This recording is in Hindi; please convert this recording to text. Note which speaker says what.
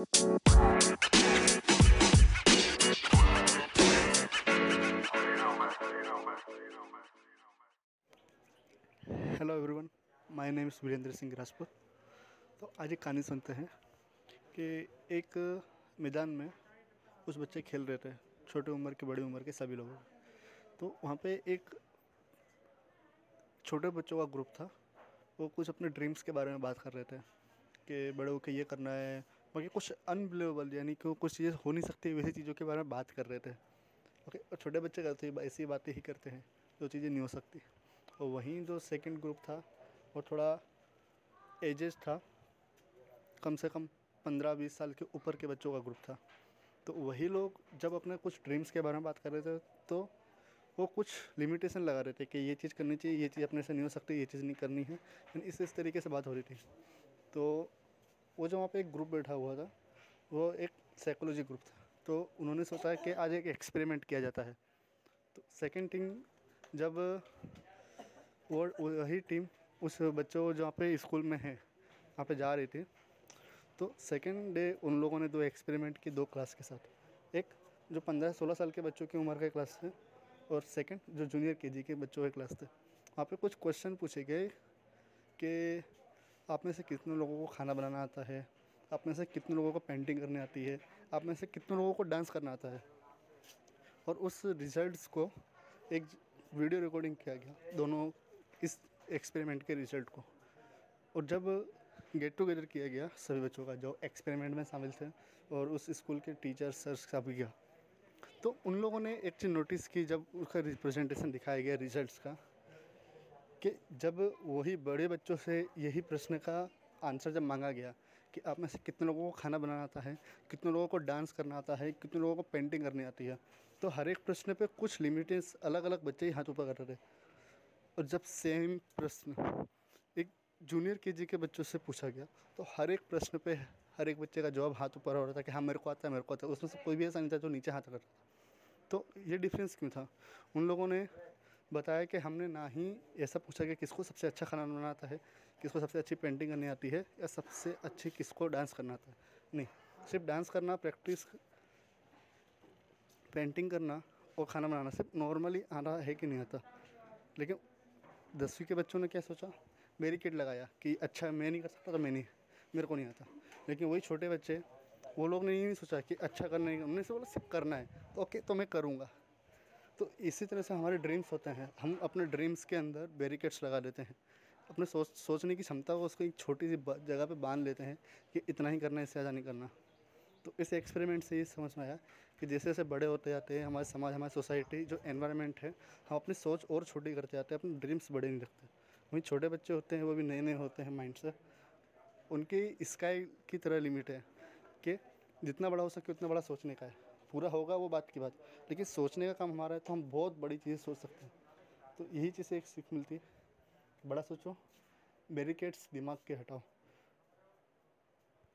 Speaker 1: Hello everyone my name is Virendra Singh Rajput तो आज एक कहानी सुनते हैं कि एक मैदान में कुछ बच्चे खेल रहे थे, छोटे उम्र के, बड़ी उम्र के सभी लोग। तो वहाँ पे एक छोटे बच्चों का ग्रुप था, वो कुछ अपने ड्रीम्स के बारे में बात कर रहे थे कि बड़े होकर ये करना है बाकी कुछ अनबिलीवेबल यानी कि कुछ चीज़ें हो नहीं सकती, वैसी चीज़ों के बारे में बात कर रहे थे। ओके, और छोटे बच्चे करते हैं, ऐसी बातें ही करते हैं, जो चीज़ें नहीं हो सकती। और वहीं जो सेकंड ग्रुप था, वो थोड़ा एजेस था, कम से कम पंद्रह बीस साल के ऊपर के बच्चों का ग्रुप था। तो वही लोग जब अपने कुछ ड्रीम्स के बारे में बात कर रहे थे तो वो कुछ लिमिटेशन लगा रहे थे कि ये चीज़ करनी चाहिए, ये चीज़ अपने से नहीं हो सकती, ये चीज़ नहीं करनी है इस इस तरीके से बात हो रही थी। तो वो जो वहाँ पे एक ग्रुप बैठा हुआ था, वो एक साइकोलॉजी ग्रुप था। तो उन्होंने सोचा कि आज एक एक्सपेरिमेंट किया जाता है। तो सेकेंड थिंग जब वो, वही टीम उस बच्चों जो वहाँ पे स्कूल में है, वहाँ पे जा रही थी तो सेकेंड डे उन लोगों ने दो एक्सपेरिमेंट की दो क्लास के साथ। एक जो पंद्रह सोलह साल के बच्चों की उम्र के क्लास थे और सेकंड जो जूनियर के के बच्चों के क्लास थे। वहाँ पे कुछ क्वेश्चन पूछे गए कि आप में से कितने लोगों को खाना बनाना आता है? आप में से कितने लोगों को पेंटिंग करनी आती है? आप में से कितने लोगों को डांस करना आता है? और उस रिजल्ट्स को एक वीडियो रिकॉर्डिंग किया गया, दोनों इस एक्सपेरिमेंट के रिज़ल्ट को। और जब गेट टुगेदर किया गया सभी बच्चों का, जो एक्सपेरिमेंट में शामिल थे और उस स्कूल के टीचर सर का भी गया तो उन लोगों ने एक चीज़ नोटिस की जब उसका रिप्रेजेंटेशन दिखाया गया रिजल्ट्स का कि जब वही बड़े बच्चों से यही प्रश्न का आंसर जब मांगा गया कि आप में से कितने लोगों को खाना बनाना आता है, कितने लोगों को डांस करना आता है, कितने लोगों को पेंटिंग करनी आती है तो हर एक प्रश्न पे कुछ लिमिटेंस अलग अलग बच्चे ही हाथ ऊपर कर रहे थे। और जब सेम प्रश्न एक जूनियर के के बच्चों से पूछा गया तो हर एक प्रश्न पे हर एक बच्चे का जवाब हाथ ऊपर हो रहा था कि हाँ मेरे को आता है, मेरे को आता है। उसमें से कोई भी ऐसा नहीं था जो नीचे हाथ कर रहा था। तो ये डिफरेंस क्यों था? उन लोगों ने बताया कि हमने ना ही ऐसा पूछा कि किसको सबसे अच्छा खाना बनाना आता है, किसको सबसे अच्छी पेंटिंग करनी आती है, या सबसे अच्छी किसको डांस करना आता है। नहीं, सिर्फ़ डांस करना प्रैक्टिस पेंटिंग करना और खाना बनाना सिर्फ़ नॉर्मली आना है कि नहीं आता। लेकिन दसवीं के बच्चों ने क्या सोचा? मेरी किट लगाया कि अच्छा मैं नहीं कर सकता तो मैं नहीं, मेरे को नहीं आता। लेकिन वही छोटे बच्चे, वो लोग ने ये नहीं सोचा कि अच्छा करना है उन्होंने से बोला, सिर्फ़ करना है। तो ओके तो मैं करूँगा। तो इसी तरह से हमारे ड्रीम्स होते हैं। हम अपने ड्रीम्स के अंदर बैरिकेड्स लगा देते हैं। अपने सोच, सोचने की क्षमता को उसको एक छोटी सी जगह पे बाँध लेते हैं कि इतना ही करना है, इससे ज़्यादा नहीं करना। तो इस एक्सपेरिमेंट से ये समझ में आया कि जैसे जैसे बड़े होते जाते हैं, हमारे समाज, हमारी सोसाइटी जो एनवायरनमेंट है, हम अपनी सोच और छोटी करते जाते हैं, अपने ड्रीम्स बड़े नहीं रखते। वहीं छोटे बच्चे होते हैं, वो भी नए नए होते हैं माइंड से। उनकी स्काई की तरह लिमिट है कि जितना बड़ा हो सके, उतना बड़ा सोचने का है। पूरा होगा वो बात की बात। लेकिन सोचने का काम हमारा है तो हम बहुत बड़ी चीज़ सोच सकते हैं। तो यही चीज़ एक सीख मिलती है। बड़ा सोचो बैरिकेड्स दिमाग के हटाओ।